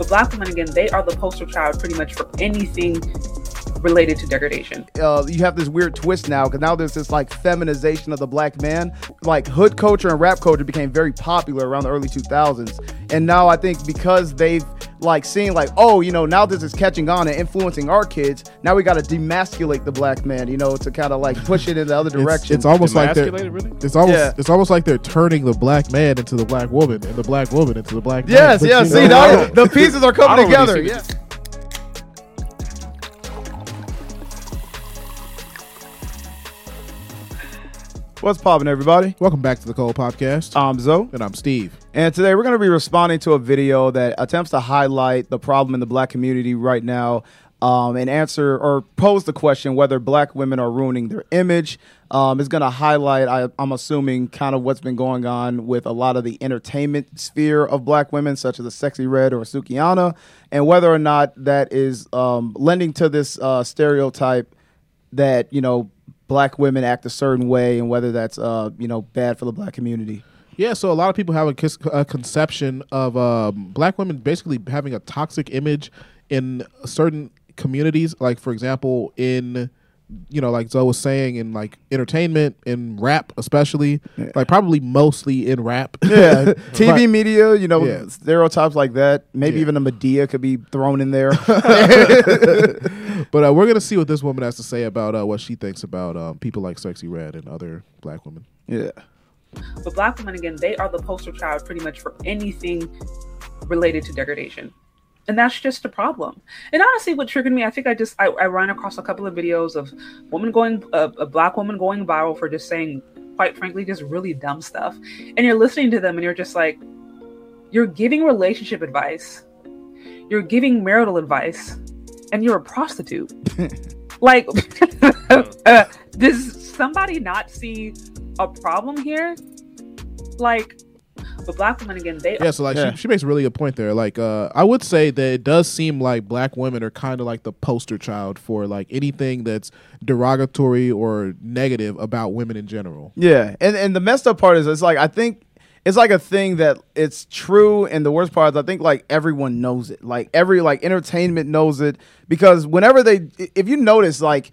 But black women, again, they are the poster child pretty much for anything related to degradation. Uh, you have this weird twist now because now there's this like feminization of the black man. Like hood culture and rap culture became very popular around the early 2000s, and now I think because they've like seeing like oh you know now this is catching on and influencing our kids now we got to demasculate the black man you know to kind of like push it in the other direction It's, it's almost like they're Demasculated, really? it's almost Yeah. it's almost like they're turning the black man into the black woman and the black woman into the black man. yes But yes see know, now the pieces are coming don't really together see yeah. What's poppin', everybody Welcome back to the Code Podcast. i'm zoe and I'm Steve. And today we're going to be responding to a video that attempts to highlight the problem in the black community right now um, and answer or pose the question whether black women are ruining their image. Um, it's going to highlight, I, I'm assuming, kind of what's been going on with a lot of the entertainment sphere of black women, such as the Sexy Red or Sukihana, and whether or not that is um, lending to this uh, stereotype that, you know, black women act a certain way and whether that's, uh, you know, bad for the black community. Yeah, so a lot of people have a, a conception of um, black women basically having a toxic image in certain communities. Like, for example, in you know, like Zoe was saying, in like entertainment, in rap, especially, like probably mostly in rap. Yeah, TV Right. media, you know, Yeah. stereotypes like that. Maybe Yeah. even a Madea could be thrown in there. But uh, we're gonna see what this woman has to say about uh, what she thinks about um, people like Sexy Red and other black women. yeah. But black women, again, they are the poster child pretty much for anything related to degradation. And that's just a problem. And honestly, what triggered me, I think I just I, I ran across a couple of videos of women going a, a black woman going viral for just saying, quite frankly, just really dumb stuff. And you're listening to them, and you're just like, you're giving relationship advice, you're giving marital advice, and you're a prostitute. like, uh, does somebody not see a problem here? Like, but black women again, they Yeah, so like Yeah. She, she makes really good point there. Like, uh, I would say that it does seem like black women are kind of like the poster child for like anything that's derogatory or negative about women in general. Yeah. And and the messed up part is it's like I think it's like a thing that it's true and the worst part is I think like everyone knows it. Like every like entertainment knows it because whenever they if you notice like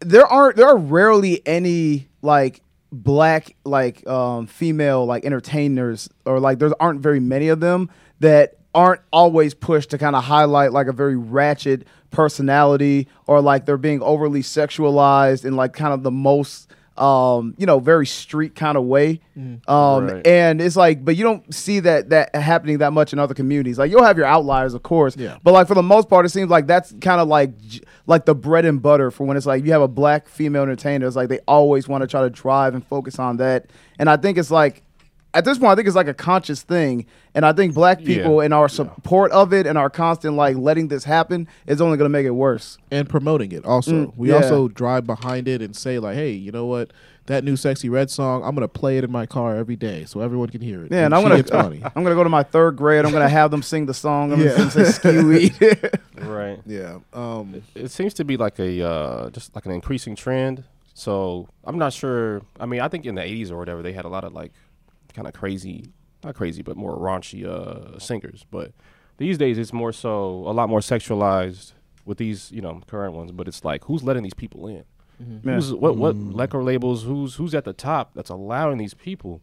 there aren't there are rarely any like black like um female like entertainers or like there aren't very many of them that aren't always pushed to kind of highlight like a very ratchet personality or like they're being overly sexualized and like kind of the most um you know very street kind of way um Right. and it's like but you don't see that that happening that much in other communities like you'll have your outliers of course Yeah. but like for the most part it seems like that's kind of like like the bread and butter for when it's like you have a black female entertainer it's like they always want to try to drive and focus on that and i think it's like at this point i think it's like a conscious thing and i think black people Yeah. and our support of it and our constant like letting this happen is only going to make it worse And promoting it also. Mm, we yeah. also drive behind it and say like, hey, you know what? That new Sexy Red song, I'm gonna play it in my car every day so everyone can hear it. yeah and she i'm gonna gets money. i'm gonna go to my third grade i'm gonna have them sing the song i'm Yeah. gonna say SkeeYee Right. yeah. Um, It seems to be like a uh, just like an increasing trend. So I'm not sure. I mean, I think in the '80s or whatever, they had a lot of like kind of crazy, not crazy, but more raunchy uh, singers. But these days, it's more so a lot more sexualized with these, you know, current ones. But it's like, who's letting these people in? Yeah. Who's what what liquor labels? Who's who's at the top that's allowing these people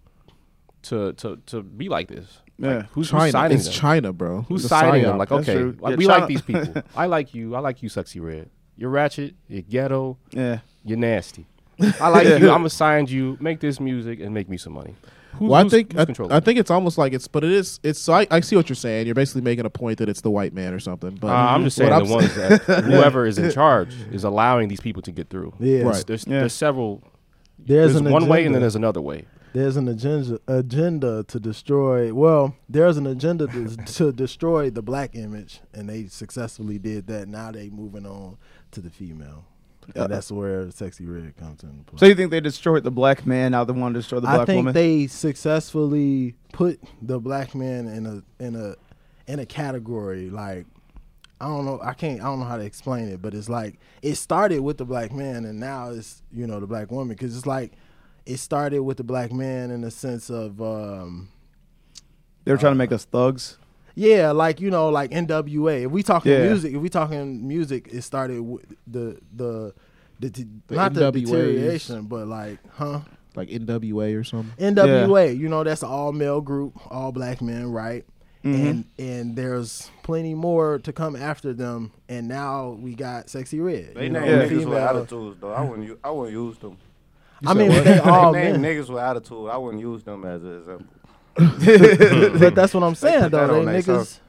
to to to be like this? Yeah. who's, who's China. signing It's them? China, bro. Who's It's signing them? Like, That's okay, true. like, Yeah, we China- like these people. I like you. I like you, sexy red. You're ratchet. You're ghetto. yeah You're nasty. I like you. I'm gonna sign you. Make this music and make me some money. Who's, well, I think who's I, controlling I it? think it's almost like it's, but it is. It's. So I, I see what you're saying. You're basically making a point that it's the white man or something. But Uh, I'm just what saying I'm the ones that whoever is in charge is allowing these people to get through. Yeah. Right. There's, Yeah. there's several. There's, There's, an one way and then there's another way. there's an agenda agenda to destroy. Well, there's an agenda to, to destroy the black image, and they successfully did that. Now they moving on to the female, Yeah. And that's where sexy red comes into play. so you think they destroyed the black man now they want to destroy the black I think woman? they successfully put the black man in a in a in a category like I don't know I can't I don't know how to explain it but it's like it started with the black man and now it's you know the black woman. Because it's like it started with the black man in the sense of um they were trying to make us thugs Yeah, like you know, like NWA. If we talking Yeah. music, if we talking music, it started with the the the, the, The not the deterioration, but like, huh? Like NWA or something. NWA, you know, that's an all male group, all black men, right? Mm-hmm. And and there's plenty more to come after them. And now we got Sexy Red. They you know, name Yeah. niggas with attitudes though. I wouldn't. u- I wouldn't use them. I mean, but they all they name niggas with attitude. I wouldn't use them as an example. but that's what I'm saying though. They on niggas, stuff.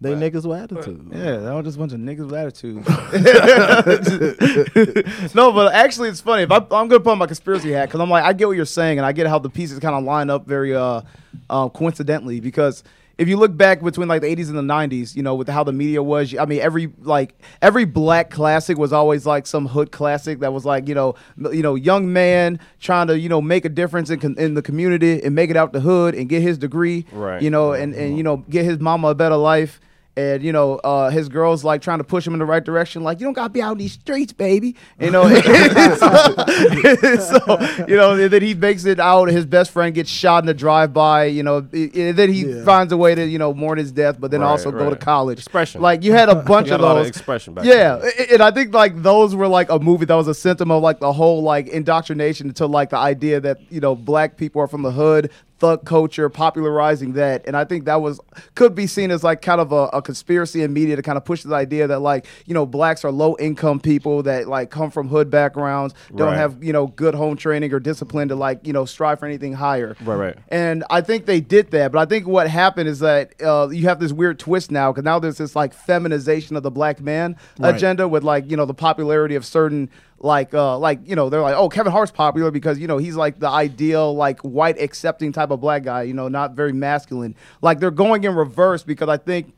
they Right. niggas with attitude. Yeah, that was just a bunch of niggas with attitude. no, but actually, it's funny. If I, I'm gonna put on my conspiracy hat because I'm like, I get what you're saying, and I get how the pieces kind of line up very uh, uh, coincidentally. Because if you look back between like the 80s and the 90s, you know, with how the media was, I mean, every like every black classic was always like some hood classic that was like, you know, you know, young man trying to you know make a difference in in the community and make it out the hood and get his degree, Right. You know, and and mm-hmm. you know get his mama a better life and you know uh, his girls like trying to push him in the right direction like you don't gotta be out in these streets baby you know so, so, you know and then he makes it out his best friend gets shot in the drive-by you know and then he Yeah. finds a way to you know mourn his death but then Right, also go to college Expression. like you had a bunch You of had a lot of those expression back yeah then. and i think like those were like a movie that was a symptom of like the whole like indoctrination to like the idea that you know black people are from the hood thug culture popularizing that and i think that was could be seen as like kind of a, a conspiracy in media to kind of push the idea that like you know blacks are low income people that like come from hood backgrounds don't Right. have you know good home training or discipline to like you know strive for anything higher Right, right. and I think they did that, but I think what happened is that uh, you have this weird twist now because now there's this like feminization of the black man Right. agenda with like you know the popularity of certain like uh like you know they're like oh Kevin Hart's popular because you know he's like the ideal like white accepting type of black guy you know not very masculine. Like they're going in reverse because I think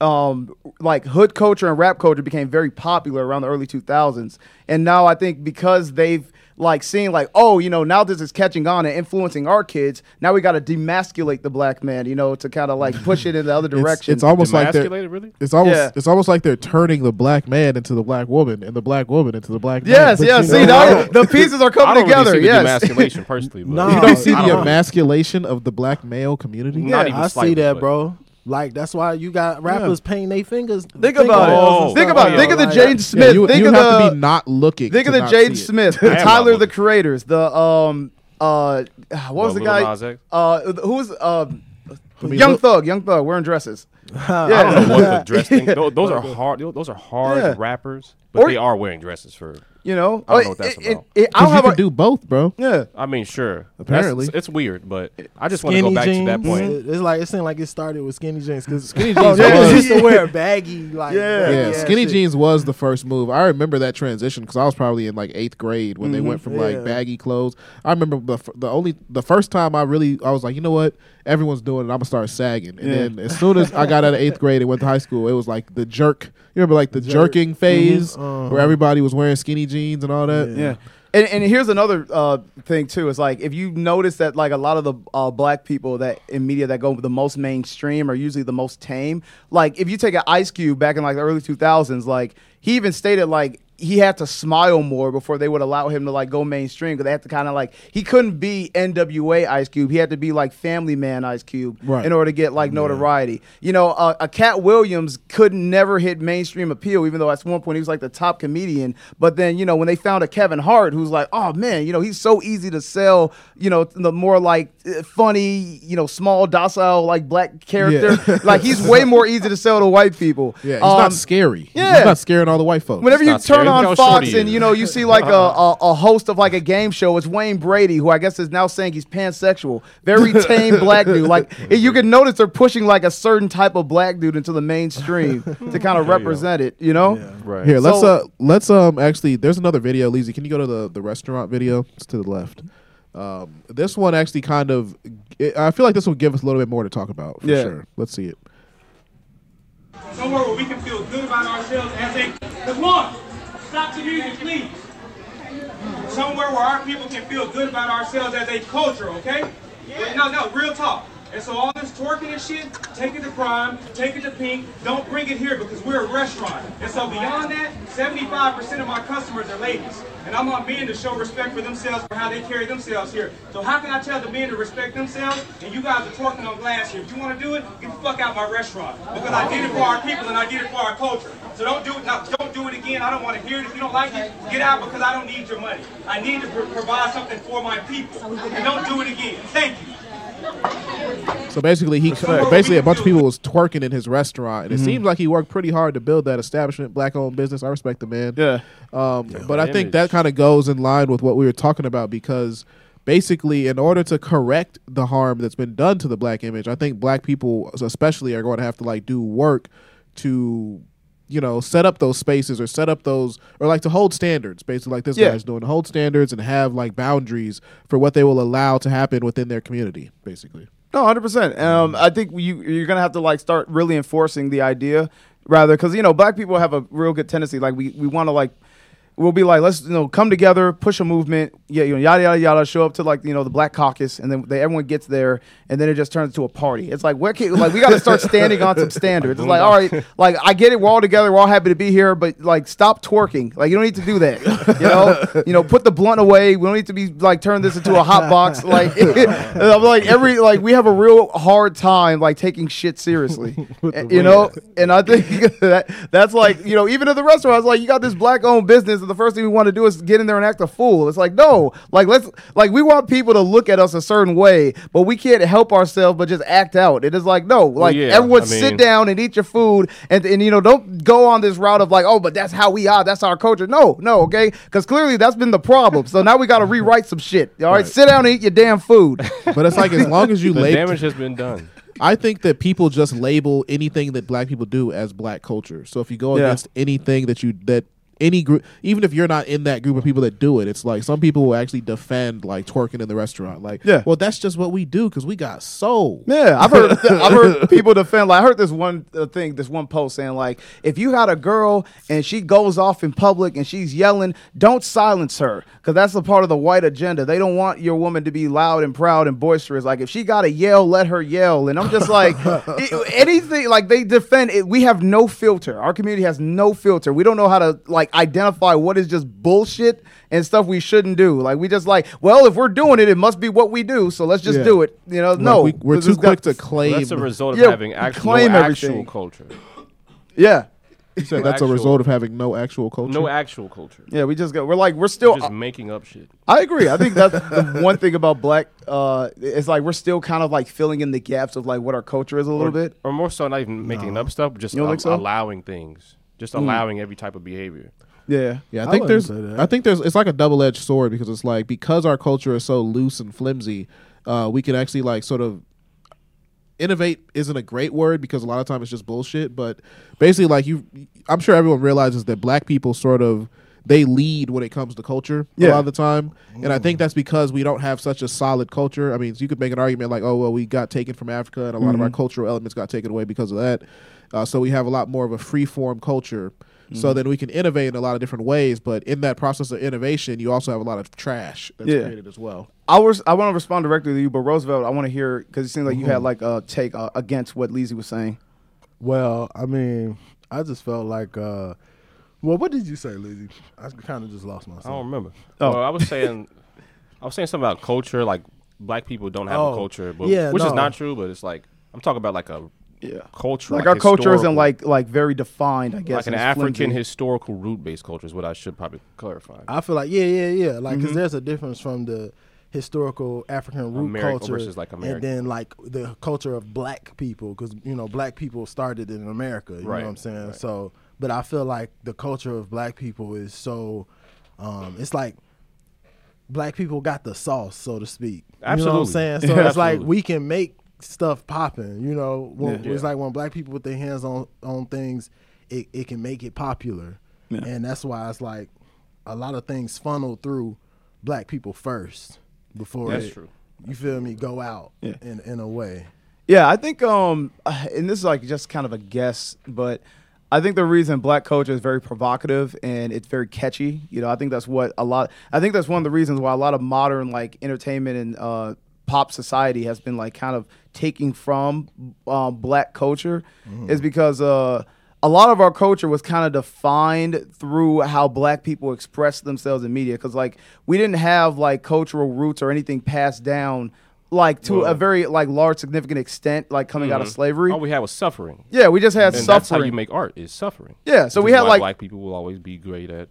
um like hood culture and rap culture became very popular around the early 2000s and now i think because they've like seeing like oh you know now this is catching on and influencing our kids now we got to demasculate the black man you know to kind of like push it in the other direction it's almost like they're Demasculated, really? it's almost Yeah. it's almost like they're turning the black man into the black woman and the black woman into the black man. yes But yes see know, now the pieces are I coming don't together really see the yes demasculation personally. But No. you don't see I the don't- emasculation of the black male community. Not Yeah, even I slightly, see that, bro. Like that's why you got rappers painting their fingers. think about Oh, it think oh, about it think of the Like- Jaden Yeah, Smith you, think you of have the to be not looking. think of the not Jaden see it. Smith I am not Tyler the creators the um uh what was the guy Nas X? uh who was um I mean, Young look- Thug, Young Thug, wearing dresses. I don't know what the dress thing. Yeah. Those, those are hard. Those are hard Yeah. rappers, but Or- they are wearing dresses for. You know, I don't oh, know what that's It- it- about. it- I 'Cause don't you have can a do both, bro. yeah. I mean, sure. Apparently. That's- it's weird, but I just want to go back jeans. to that point. It- It's like it seemed like it started with skinny jeans because Skinny oh, jeans was- used to wear baggy like Yeah. baggy Yeah, ass skinny shit. jeans was the first move. I remember that transition because I was probably in like eighth grade when they mm-hmm. went from Yeah. like baggy clothes. I remember the f- the only the first time I really I was like, you know what, everyone's doing it. I'm gonna start sagging. And Yeah. then as soon as I got out of eighth grade and went to high school, it was like the jerk. You remember like the Jerk. jerking phase Mhm. where everybody was wearing skinny jeans and all that. Yeah. Yeah. And, and here's another uh, thing too. It's like if you notice that like a lot of the uh, black people that in media that go the most mainstream are usually the most tame. Like if you take an Ice Cube back in like the early 2000s, like he even stated like he had to smile more before they would allow him to like go mainstream because they had to kind of like he couldn't be NWA Ice Cube. He had to be like Family Man Ice Cube Right. in order to get like notoriety. You know, uh, a Katt Williams could never hit mainstream appeal, even though at one point he was like the top comedian. But then you know when they found a Kevin Hart who's like, oh man, you know he's so easy to sell. You know the more like uh, funny, you know, small docile like black character. like he's way more easy to sell to white people. Yeah, he's Um, not scary. yeah. he's not scaring all the white folks. Whenever you turn scary. On how Fox and you know you see like a, a, a host of like a game show, it's Wayne Brady, who I guess is now saying he's pansexual. Very tame black dude. Like you can notice they're pushing like a certain type of black dude into the mainstream to kind of represent it. You know? Right. Here, let's So- uh let's um actually there's another video, Lizzie. Can you go to the, the restaurant video? It's to the left. Um, this one actually kind of I feel like this will give us a little bit more to talk about for Yeah. sure. Let's see it. somewhere where we can feel good about ourselves as a. Cause one, stop the music, please. Somewhere where our people can feel good about ourselves as a culture, okay? No, no, real talk. And so all this twerking and shit, take it to Prime, take it to Pink. Don't bring it here because we're a restaurant. And so beyond that, 75% of my customers are ladies. And I want men to show respect for themselves for how they carry themselves here. So how can I tell the men to respect themselves and you guys are twerking on glass here? If you want to do it, get the fuck out my restaurant. Because I did it for our people and I did it for our culture. So don't do it now. Don't do it again. I don't want to hear it. If you don't like it, get out because I don't need your money. I need to pro- provide something for my people. And don't do it again. Thank you. So basically, he basically a bunch of people was twerking in his restaurant, and it seems like he worked pretty hard to build that establishment, black-owned business. I respect the man. Yeah. Um, but I think that kind of goes in line with what we were talking about because basically, in order to correct the harm that's been done to the black image, I think black people, especially, are going to have to like do work to, you know, set up those spaces or set up those or like to hold standards, basically, like this Yeah. guy's doing, to hold standards and have like boundaries for what they will allow to happen within their community, basically. No, hundred percent. Um, I think you you're gonna have to like start really enforcing the idea, rather because you know black people have a real good tendency. Like we we want to like we'll be like let's you know come together, push a movement, yeah, you know yada yada yada. Show up to like you know the Black Caucus, and then they, everyone gets there, and then it just turns into a party. It's like where can like we got to start standing on some standards. It's like all right, like I get it, we're all together, we're all happy to be here, but like stop twerking. Like you don't need to do that. You know, you know, put the blunt away. We don't need to be like turn this into a hot box. Like I'm like every like we have a real hard time like taking shit seriously. you know, and I think that that's like you know even at the restaurant, I was like you got this black owned business and the first thing we want to do is get in there and act a fool. It's like no, like let's like we want people to look at us a certain way, but we can't help ourselves but just act out. It is like no, like yeah, everyone I sit down and eat your food and and you know don't go on this route of like oh but that's how we are, that's our culture. No, no, okay, because clearly that's been the problem. So now we got to rewrite some shit. All right, sit down and eat your damn food. But it's like as long as you The label, damage has been done. I think that people just label anything that black people do as black culture. So if you go Yeah. against anything that you that any group, even if you're not in that group of people that do it, it's like some people will actually defend like twerking in the restaurant. Like, Yeah. well, that's just what we do because we got soul. Yeah, I've heard I've heard people defend. Like I heard this one uh, thing, this one post saying like, if you got a girl and she goes off in public and she's yelling, don't silence her because that's a part of the white agenda. They don't want your woman to be loud and proud and boisterous. Like if she got to yell, let her yell. And I'm just like, anything like they defend it. We have no filter. Our community has no filter. We don't know how to like identify what is just bullshit and stuff we shouldn't do. Like we just like, well, if we're doing it, it must be what we do. So let's just Yeah. do it. You know, Like, no, we, we're this too has got- quick to claim. Well, that's a result of Yeah, having actual, claim no actual culture. Yeah, You said that's a result of having no actual culture. No actual culture. yeah. We just go. We're like we're still. Just making up shit. I agree. I think that's the one thing about black. Uh, it's like we're still kind of like filling in the gaps of like what our culture is a little or, bit. or more so, not even making up stuff, but just You don't so? allowing things, just mm. allowing every type of behavior. Yeah, Yeah, I I think wouldn't there's. I think there's. It's like a double edged sword because it's like because our culture is so loose and flimsy, uh, we can actually like sort of innovate isn't a great word because a lot of times it's just bullshit. But basically, like you, I'm sure everyone realizes that black people sort of they lead when it comes to culture a lot of the time, and I think mm. that's because we don't have such a solid culture. I mean, you could make an argument like, oh well, we got taken from Africa, and a lot of our mm-hmm. cultural elements got taken away because of that. Uh, so we have a lot more of a free form culture. So then we can innovate in a lot of different ways, but in that process of innovation, you also have a lot of trash that's Yeah. created as well. I was. I want to respond directly to you, but Roosevelt, I want to hear because it seems like you had like a take uh, against what Leezy was saying. Well, I mean, I just felt like, uh, well, what did you say, Lizzie? I kind of just lost myself. I don't remember. Oh. Well, I was saying, I was saying something about culture. Like black people don't have Oh, a culture, but yeah, which is not true. But it's like I'm talking about like a Yeah, culture, like our culture isn't like like very defined. I guess like an African flimsy. historical root based culture is what I should probably clarify. I feel like, yeah, yeah, yeah. Like, Mm-hmm. because there's a difference from the historical African root American culture versus, like, America. and then like the culture of black people, because you know, black people started in America. You Right, know what I'm saying? right. So, but I feel like the culture of black people is so, um, it's like black people got the sauce, so to speak. You know what I'm saying? So Yeah, it's like we can make stuff popping. You know, when, Yeah. it's like when black people put their hands on on things, it, it can make it popular, Yeah. and that's why it's like a lot of things funnel through black people first before That's it, true. You feel me? Go out Yeah. in in a way. Yeah, I think um and this is like just kind of a guess, but I think the reason black culture is very provocative and it's very catchy, you know, I think that's what a lot I think that's one of the reasons why a lot of modern like entertainment and uh pop society has been like kind of taking from um, black culture Mm-hmm. is because uh, a lot of our culture was kind of defined through how black people express themselves in media. Because like we didn't have like cultural roots or anything passed down like to a very like large significant extent like coming out of slavery. All we had was suffering. yeah, we just had and suffering. that's how you make art is suffering. Yeah, so Which we had, like- black people will always be great at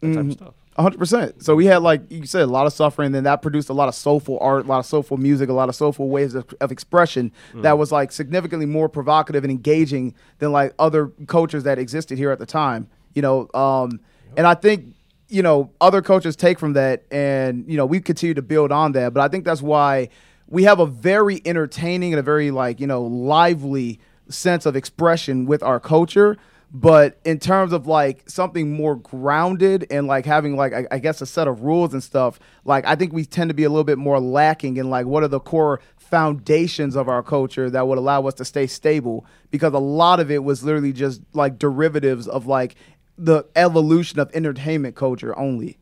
that type of stuff. Hundred percent. So we had like you said, a lot of suffering. Then that produced a lot of soulful art, a lot of soulful music, a lot of soulful ways of, of expression that was like significantly more provocative and engaging than like other cultures that existed here at the time. You know, um, and I think you know other cultures take from that, and you know we continue to build on that. But I think that's why we have a very entertaining and a very like you know lively sense of expression with our culture but in terms of like something more grounded and like having like I, I guess a set of rules and stuff like i think we tend to be a little bit more lacking in like what are the core foundations of our culture that would allow us to stay stable. Because a lot of it was literally just like derivatives of like the evolution of entertainment culture only.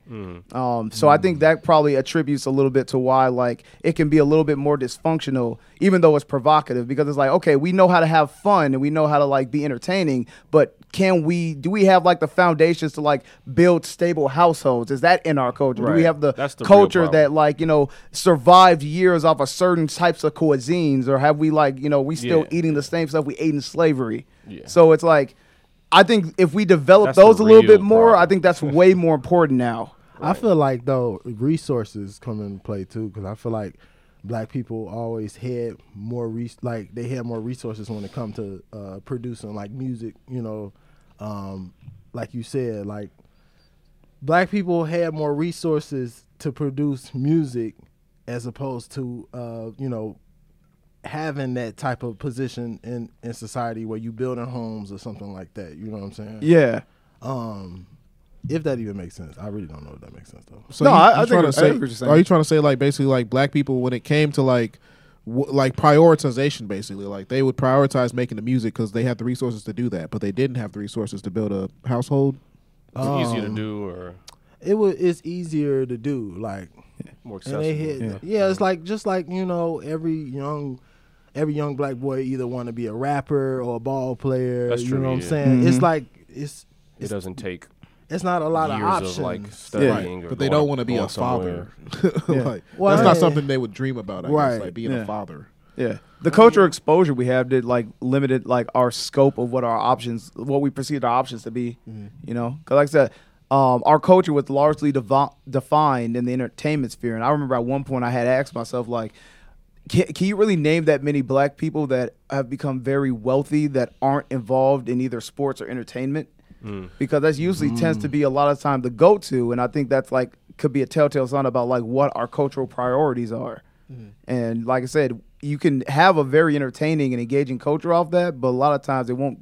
Um, so I think that probably attributes a little bit to why like it can be a little bit more dysfunctional, even though it's provocative, because it's like okay, we know how to have fun and we know how to like be entertaining, but can we do we have like the foundations to like build stable households? Is that in our culture? Do we have the, That's the culture that like you know survived years off of certain types of cuisines, or have we like you know we still Yeah. eating the same stuff we ate in slavery? Yeah. So it's like. I think if we develop That's those a little bit real more, I think that's way more important now. I feel like though resources come into play too because I feel like black people always had more res- like they had more resources when it come to uh, producing like music. You know, um, like you said, like black people had more resources to produce music as opposed to uh, you know having that type of position in in society where you building homes or something like that. You know what I'm saying? Yeah. Um, if that even makes sense, I really don't know if that makes sense though. So No, you, I- you I think trying to I say, think what you're saying. are you trying to say like basically like black people when it came to like w- like prioritization basically like they would prioritize making the music because they had the resources to do that, but they didn't have the resources to build a household. It's easier to Um, do or It was it's easier to do like more and accessible. they hit Yeah. yeah. it's like just like you know every young every young black boy either want to be a rapper or a ball player. That's you true, know what I'm saying? It's Mhm. like it's it doesn't take it's not a lot years of options. of like studying, or but they don't want to be going a father. Yeah. like, Well, that's not something they would dream about. I Right. guess, like being Yeah. a father. Yeah. The cultural exposure we have did like limited like our scope of what our options, what we perceived our options to be. You know, because like I said, um, our culture was largely devi- defined in the entertainment sphere, and I remember at one point I had asked myself like. Can, can you really name that many black people that have become very wealthy that aren't involved in either sports or entertainment? Because that's usually tends to be a lot of time the go to, and I think that's like could be a telltale sign about like what our cultural priorities are. Mm. And like I said, you can have a very entertaining and engaging culture off that, but a lot of times it won't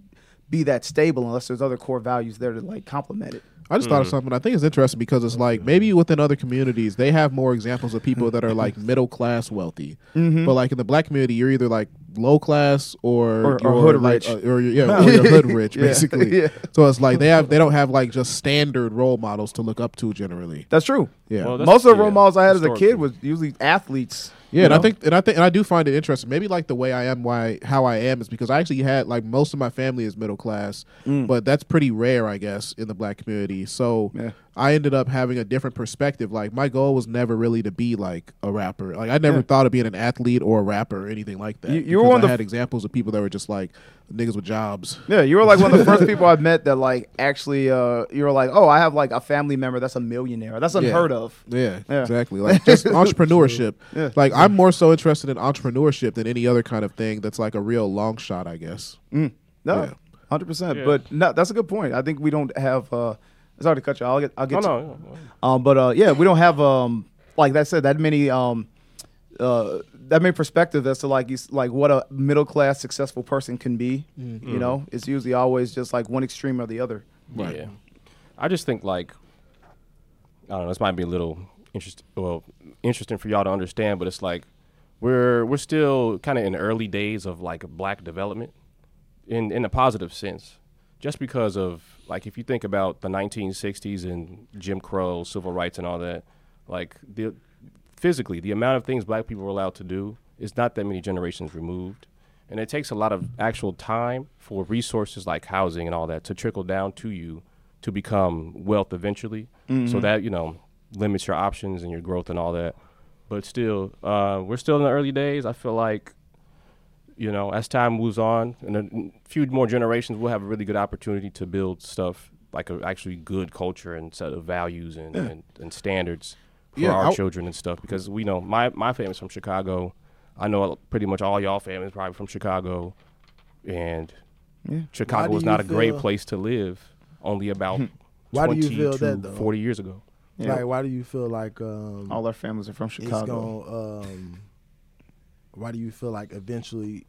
be that stable unless there's other core values there to like complement it. I just thought of something. I think it's interesting because it's like maybe within other communities they have more examples of people that are like middle class wealthy, but like in the black community you're either like low class or Or- or you're hood like, rich. uh, or you're, yeah, or you're hood rich basically. yeah. So it's like they have they don't have like just standard role models to look up to generally. That's true. Yeah. Well, that's- Most of the role yeah, models I had as a kid was usually athletes. Yeah, and I think and I think and I do find it interesting. Maybe like the way I am, why how I am is because I actually had like most of my family is middle class, mm. but that's pretty rare, I guess, in the black community. So Yeah. I ended up having a different perspective. Like my goal was never really to be like a rapper. Like I never Yeah. thought of being an athlete or a rapper or anything like that. You- you were one of I the had f- examples of people that were just like niggas with jobs. Yeah, you were like one of the first people I met that like actually uh you were like, "Oh, I have like a family member that's a millionaire." That's unheard of. Yeah, Yeah. exactly. Like just entrepreneurship. Yeah. Like I'm more so interested in entrepreneurship than any other kind of thing that's like a real long shot, I guess. No, Yeah. hundred percent. Yeah. But no, that's a good point. I think we don't have. uh Sorry to cut you. I'll get. I'll Oh get. to, no, no, no. Um, but uh, yeah, we don't have um like that said that many um uh that many perspective as to like you like what a middle class successful person can be. You know, it's usually always just like one extreme or the other. Right. Yeah. I just think like I don't know. This might be a little interest well interesting for y'all to understand, but it's like we're we're still kind of in the early days of like black development in in a positive sense. Just because of like if you think about the 1960s and Jim Crow, civil rights, and all that, like the physically, the amount of things black people are allowed to do is not that many generations removed. And it takes a lot of actual time for resources like housing and all that to trickle down to you to become wealth eventually. So that, you know, limits your options and your growth and all that. But still, uh, we're still in the early days. I feel like, you know, as time moves on, in a few more generations, we'll have a really good opportunity to build stuff like a actually good culture and set of values and, and, and standards for Yeah, our I- children and stuff. Because we know my my family's from Chicago. I know pretty much all y'all families probably from Chicago, and Yeah. Chicago do was not a great place to live only about Why do you 20 feel to that, though? 40 years ago. Yeah. Like, why do you feel like um, All our families are from it's Chicago. going? Um, why do you feel like eventually,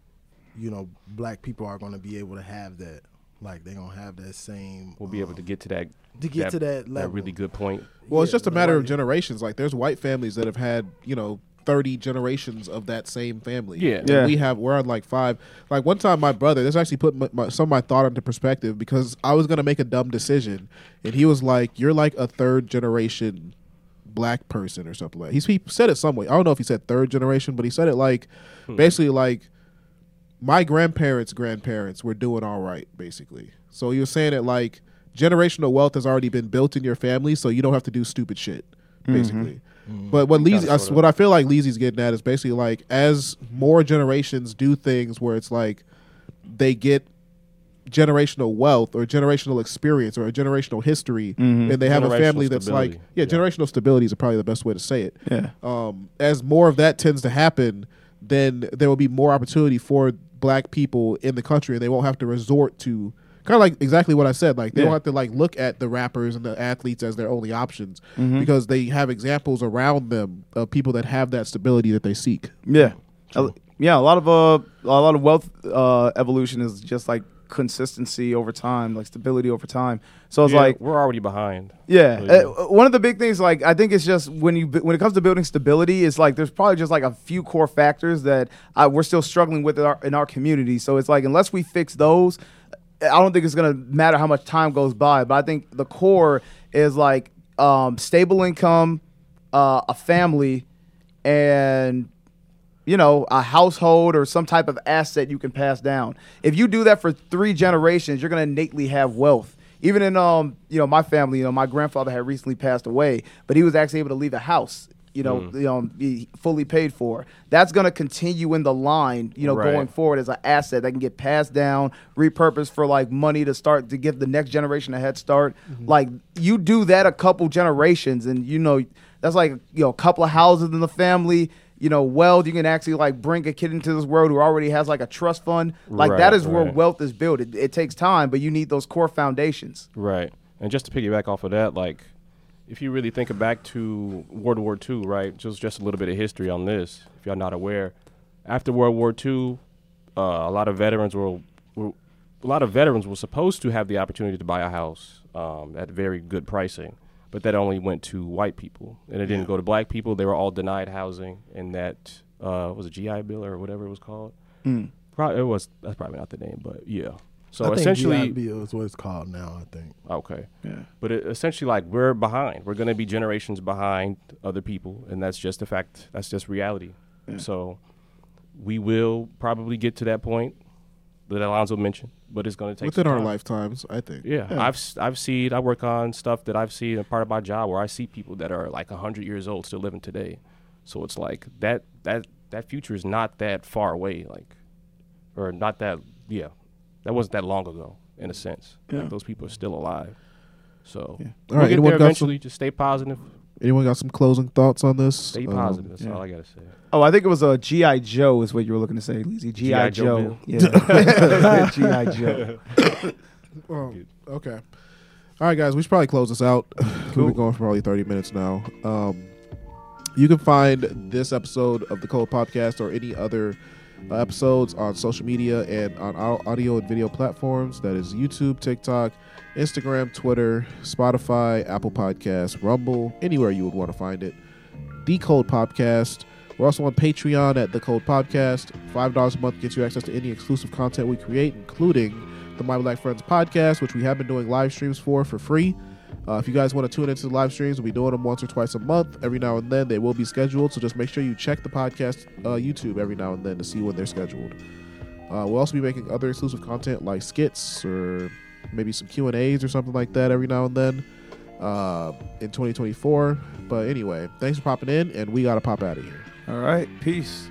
you know, black people are going to be able to have that? Like they're gonna have that same. We'll be able to um, get to that to get that- to that level. that really good point. Well, it's just a matter of generations. Like, there's white families that have had, you know, 30 generations of that same family. Yeah. Yeah. We have, we're on like five. Like, one time, my brother, this actually put my, my, some of my thought into perspective because I was going to make a dumb decision. And he was like, You're like a third generation black person or something like He's, He said it some way. I don't know if he said third generation, but he said it like, basically, like, my grandparents' grandparents were doing all right, basically. So he was saying it like generational wealth has already been built in your family, so you don't have to do stupid shit, mm-hmm. basically. But what Leezy, I, what I feel like Leezy's getting at is basically like as more generations do things where it's like they get generational wealth or generational experience or a generational history, and they have a family that's like yeah, Yeah. generational stability is probably the best way to say it yeah. um, as more of that tends to happen, then there will be more opportunity for black people in the country, and they won't have to resort to kind of like exactly what I said. Like they Yeah. don't have to like look at the rappers and the athletes as their only options Mm-hmm. because they have examples around them of people that have that stability that they seek. Yeah, yeah. A lot of uh, a lot of wealth uh, evolution is just like consistency over time, like stability over time. So it's Yeah, like, we're already behind. yeah, So, uh, one of the big things, like I think it's just when you when it comes to building stability, it's like there's probably just like a few core factors that uh, we're still struggling with in our, in our community. So it's like unless we fix those, I don't think it's gonna matter how much time goes by. But I think the core is like um, stable income, uh, a family, and you know, a household or some type of asset you can pass down. If you do that for three generations, you're gonna innately have wealth. Even in um, you know, my family, you know, my grandfather had recently passed away, but he was actually able to leave a house, you know, you know, be fully paid for. That's gonna continue in the line, you know, Right. going forward as an asset that can get passed down, repurposed for like money to start to give the next generation a head start. Like you do that a couple generations, and you know, that's like you know, a couple of houses in the family you know, wealth. You can actually like bring a kid into this world who already has like a trust fund. Like that Right, is where right. wealth is built. It, it takes time, but you need those core foundations. Right. And just to piggyback off of that, like, if you really think back to World War II, right? Just just a little bit of history on this, if y'all not aware. After World War II, uh, a lot of veterans were, were a lot of veterans were supposed to have the opportunity to buy a house um, at very good pricing, but that only went to white people, and it didn't go to black people. They were all denied housing, and that uh, was a GI Bill or whatever it was called. Probably it was. That's probably not the name, but yeah. So I think essentially, GIB is what it's called now. I think. Okay. Yeah. But it, essentially, like we're behind. We're going to be generations behind other people, and that's just a fact. That's just reality. So we will probably get to that point that Alonzo mentioned, but it's going to take Within some our lifetimes, I think. Yeah, I've s- I've seen. I work on stuff that I've seen a part of my job where I see people that are like hundred years old still living today. So it's like that that that future is not that far away. Like, or not that. Yeah, that wasn't that long ago in a sense. Yeah. Like those people are still alive. So All we'll right, get there eventually. Just stay positive. Anyone got some closing thoughts on this? Stay Um, positive. That's yeah. all I gotta say. Oh, I think it was a GI Joe is what you were looking to say, Lizzie. GI G.I. Joe Joe. Yeah. GI Joe. Oh, okay. All right, guys, we should probably close this out. We've been going for probably 30 minutes now. Um, you can find this episode of the Code Podcast or any other uh, episodes on social media and on our audio and video platforms. That is YouTube, TikTok, Instagram, Twitter, Spotify, Apple Podcasts, Rumble, anywhere you would want to find it. The Code Podcast. We're also on Patreon at The Code Podcast. $5 a month gets you access to any exclusive content we create, including the My Black Friends podcast, which we have been doing live streams for for free. Uh, if you guys want to tune into the live streams, we'll be doing them once or twice a month. Every now and then, they will be scheduled. So just make sure you check the podcast uh, YouTube every now and then to see when they're scheduled. Uh, we'll also be making other exclusive content like skits or maybe some Q and A's or something like that every now and then uh, in 2024. But anyway, thanks for popping in, and we gotta pop out of here. All right. Peace.